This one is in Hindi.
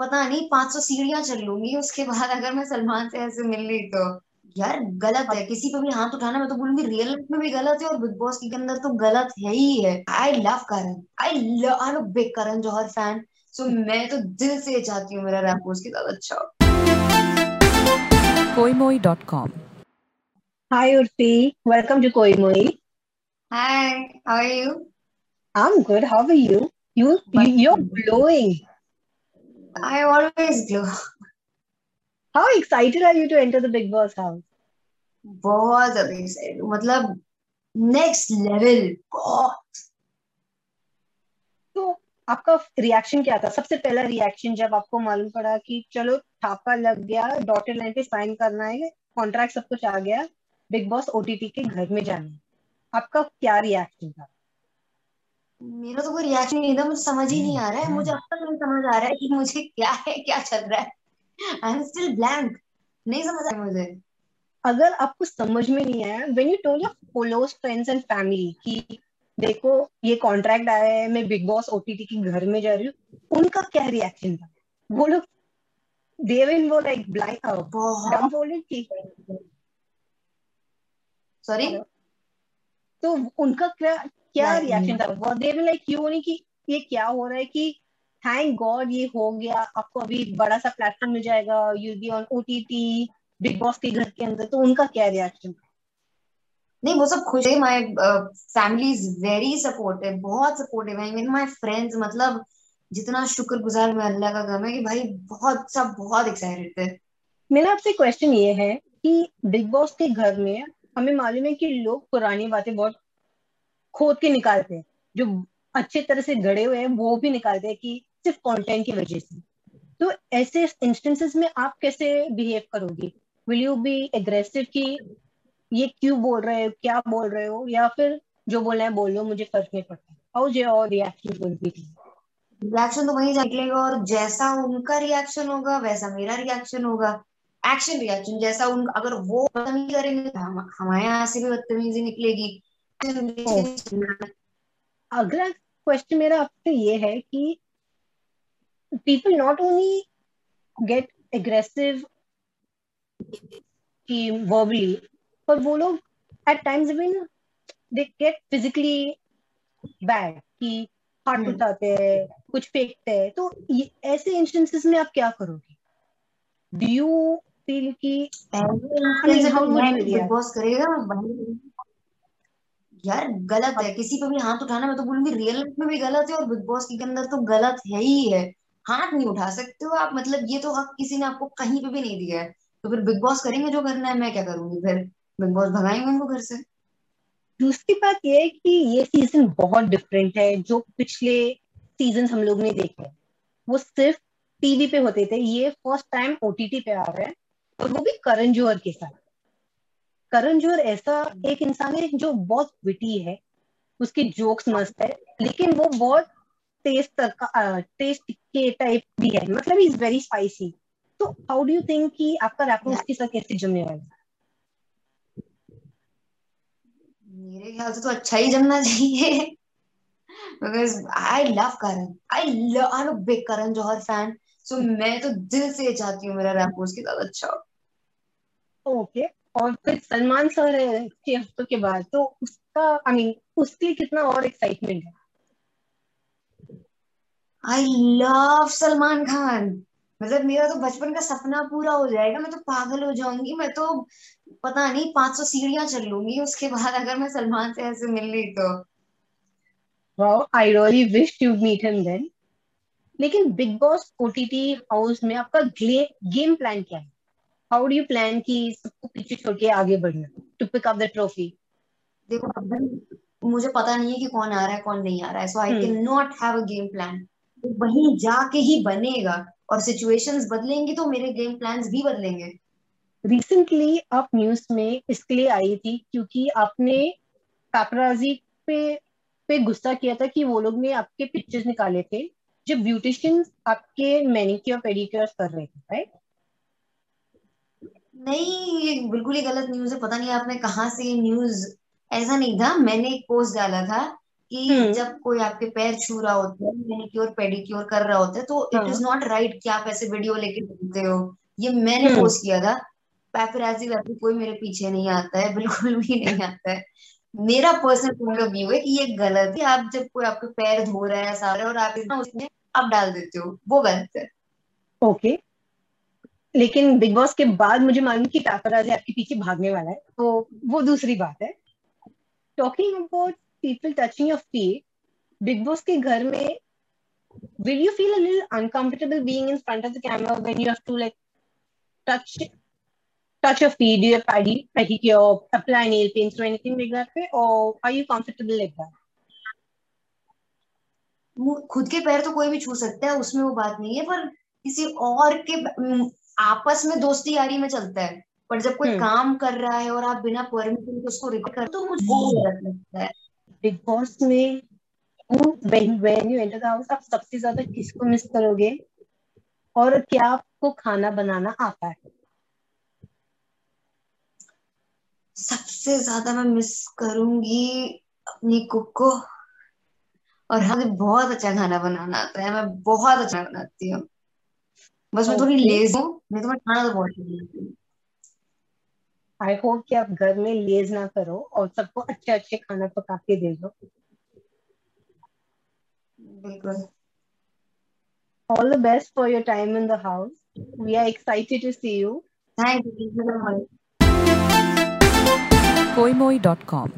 पता नहीं पाँच सौ सीढ़ियाँ चल लूँगी उसके बाद अगर मैं सलमान से ऐसे मिल ली तो यार गलत है किसी पे भी हाथ उठाना मैं तो बोलूँगी रियल लाइफ में भी गलत है और बिग बॉस के अंदर तो गलत है ही है I love Karan I love I big Karan Johar fan so मैं तो दिल से चाहती हूँ मेरा रैप उसके साथ अच्छा koimoi.com. Hi Urfi, welcome to Koimoi. Hi, how are you? I'm good. How are you? You, you you're glowing. I always glow. How excited are you to enter the Big Boss house? बहुत ज़्यादा एक्साइटेड मतलब नेक्स्ट लेवल बहुत तो आपका रिएक्शन क्या था सबसे पहला रिएक्शन जब आपको मालूम पड़ा कि चलो छापा लग गया डॉटेड लाइन पे साइन करना है कॉन्ट्रैक्ट सब कुछ आ गया बिग बॉस ओटीटी के घर में जाना आपका क्या रिएक्शन था मेरा तो कोई रिएक्शन नहीं था मुझे समझ ही नहीं आ रहा है। मुझे अब तक नहीं समझ आ रहा है कि मुझे क्या है क्या चल रहा है। आई एम स्टिल ब्लैंक नहीं समझ आया मुझे। अगर आपको समझ में नहीं आया when you told your close friends and family कि देखो ये कॉन्ट्रैक्ट आया है मैं बिग बॉस ओटीटी के घर में जा रही हूँ उनका क्या रिएक्शन था? वो लोग देवन वो लाइक ब्लाइंड बहुत बोले कि सॉरी तो उनका क्या क्या रिएक्शन था? वो दे लाइक क्यों नहीं कि ये क्या हो रहा है कि थैंक गॉड ये हो गया आपको अभी बड़ा सा प्लेटफॉर्म मिल जाएगा you be on OTT Bigg Boss के घर के अंदर। तो उनका क्या रिएक्शन नहीं वो सब खुश है my family is very supportive बहुत सपोर्टिव है। इवन माय फ्रेंड्स मतलब जितना शुक्रगुजार मैं अल्लाह का गम है कि भाई बहुत सब बहुत एक्साइटेड थे। मेरा आपसे क्वेश्चन ये है कि बिग बॉस के घर में हमें मालूम है कि लोग पुरानी बातें बहुत खोद के निकालते हैं। जो अच्छे तरह से गड़े हुए हैं, वो भी निकालते हैं कि सिर्फ़ कंटेंट की वजह से। तो ऐसे इंस्टेंसेस में आप कैसे बिहेव करोगे? विल यू बी एग्रेसिव कि ये क्यों बोल रहे हो, क्या बोल रहे हो? या फिर जो बोल रहे हैं, बोलो मुझे फ़र्क नहीं पड़ता। हाउ जो और रिएक्शन विल बी रिएक्शन तो वहीं निकलेगा और जैसा उनका रिएक्शन होगा, वैसा मेरा रिएक्शन होगा। एक्शन रिएक्शन जैसा उन अगर वो बदतमीजी करेंगे तो हम हमारे यहाँ से भी बदतमीजी निकलेगी। अगला क्वेश्चन मेरा आपसे ये है कि not only get aggressive कि verbally पर वो लोग at times even they get physically bad कि हाथ हम्म। उठाते हैं कुछ फेंकते हैं। तो ऐसे इंस्टेंसेस में आप क्या करोगे? डू यू फील कि? बॉस करेगा यार गलत है। किसी पे भी हाथ उठाना मैं तो बोलूँगी रियल लाइफ में भी गलत है और बिग बॉस के अंदर तो गलत है ही है। हाथ नहीं उठा सकते हो आप। मतलब ये तो हक किसी ने आपको कहीं पे भी नहीं दिया है। तो फिर बिग बॉस करेंगे जो करना है मैं क्या करूँगी फिर? बिग बॉस भगाएँगे उनको घर से। दूसरी बात ये है कि ये सीज़न बहुत डिफरेंट है जो पिछले सीज़न हम लोग ने देखे। वो सिर्फ़ टीवी पे होते थे। ये फ़र्स्ट टाइम ओटीटी पे आ रहा है। और वो भी करण जौहर के साथ। करण जौहर ऐसा एक इंसान है जो बहुत विटी है, उसके जोक्स मस्त है, लेकिन वो बहुत टेस्ट टेस्ट के टाइप भी है। मतलब इज़ वेरी स्पाइसी तो हाउ डू यू थिंक कि आपका रैपर उसके साथ कैसे जमने वाला मेरे ख्याल से तो अच्छा ही जमना चाहिए। Because I love Karan. I love I am a big Karan Johar fan so मैं तो दिल से चाहती हूँ मेरा रैप उसके साथ अच्छा हो। ओके। और फिर सलमान सर है छह हफ्तों के बाद तो उसका आई मीन उसके लिए कितना और एक्साइटमेंट है? I love Salman Khan. मतलब मेरा तो बचपन का सपना पूरा हो जाएगा मैं तो पागल हो जाऊँगी मैं तो पता नहीं पाँच सौ सीढ़ियाँ चल लूँगी उसके बाद अगर मैं सलमान से ऐसे मिल ली तो। Wow I really wish to meet him then लेकिन बिग बॉस ओटीटी हाउस में आपका गेम प्लान क्या है? हाउ डू यू प्लान कि सबको पीछे छोड़ के आगे बढ़ना to pick up the trophy देखो मुझे पता नहीं है कि कौन आ रहा है कौन नहीं आ रहा है so I. Can not have a game plan वहीं जाके ही बनेगा और सिचुएशंस बदलेंगी तो मेरे गेम प्लान्स भी बदलेंगे। रिसेंटली आप न्यूज़ में इसके लिए आई थी क्योंकि आपने पैपराजी पे पे गुस्सा किया था कि वो लोग ने आपके पिक्चर्स निकाले थे जब ब्यूटिशियन आपके मैनिक्योर पेडिक्योर कर रहे थे राइट नहीं ये बिल्कुल ही गलत न्यूज़ है। पता नहीं आपने कहाँ से ये न्यूज़ ऐसा नहीं था। मैंने एक पोस्ट डाला था कि हम्म। जब कोई आपके पैर छू रहा होता है मैनिक्योर पेडिक्योर कर रहा होता है तो इट इज़ हाँ नॉट राइट कि आप ऐसे वीडियो लेके घूमते हो। ये मैंने हम्म। पोस्ट किया था। पैपराजी वैपी कोई मेरे पीछे नहीं आता है बिल्कुल भी नहीं आता है। मेरा पर्सनल पॉइंट ऑफ़ व्यू है कि ये गलत है। आप जब कोई आपके पैर धो रहा है सारे और आप इतना उसमें आप डाल देते हो वो गलत है। ओके लेकिन बिग बॉस के बाद मुझे मालूम कि पैपराजी आपके पीछे भागने वाला है तो वो दूसरी बात है talking about people touching your feet Bigg Boss के घर में will you feel a little uncomfortable being in front of the camera when you have to like touch touch your feet, do your pedi pedicure, apply nail paints or anything like that way, or are you comfortable like that? खुद के पैर तो कोई भी छू सकता है उसमें वो बात नहीं है पर किसी और के आपस में दोस्ती यारी में चलता है पर जब कोई हम्म। काम कर रहा है और आप बिना परमिशन के उसको रिकॉर्ड कर तो मुझे वो गलत लगता है। बिग बॉस में when when you enter the आप सबसे ज़्यादा किसको मिस करोगे? और क्या आपको खाना बनाना आता है? सबसे ज़्यादा मैं मिस करूँगी अपनी कुक को। और हमें बहुत अच्छा खाना बनाना आता है मैं बहुत अच्छा बनाती हूँ। बस मैं थोड़ी लेज हूँ नहीं तो मैं खाना तो बहुत अच्छा आई होप कि आप घर में लेज ना करो और सबको अच्छे अच्छे खाना पका के दे दो। बिल्कुल। All the best for your time in the house. We are excited to see you. Thank you koimoi.com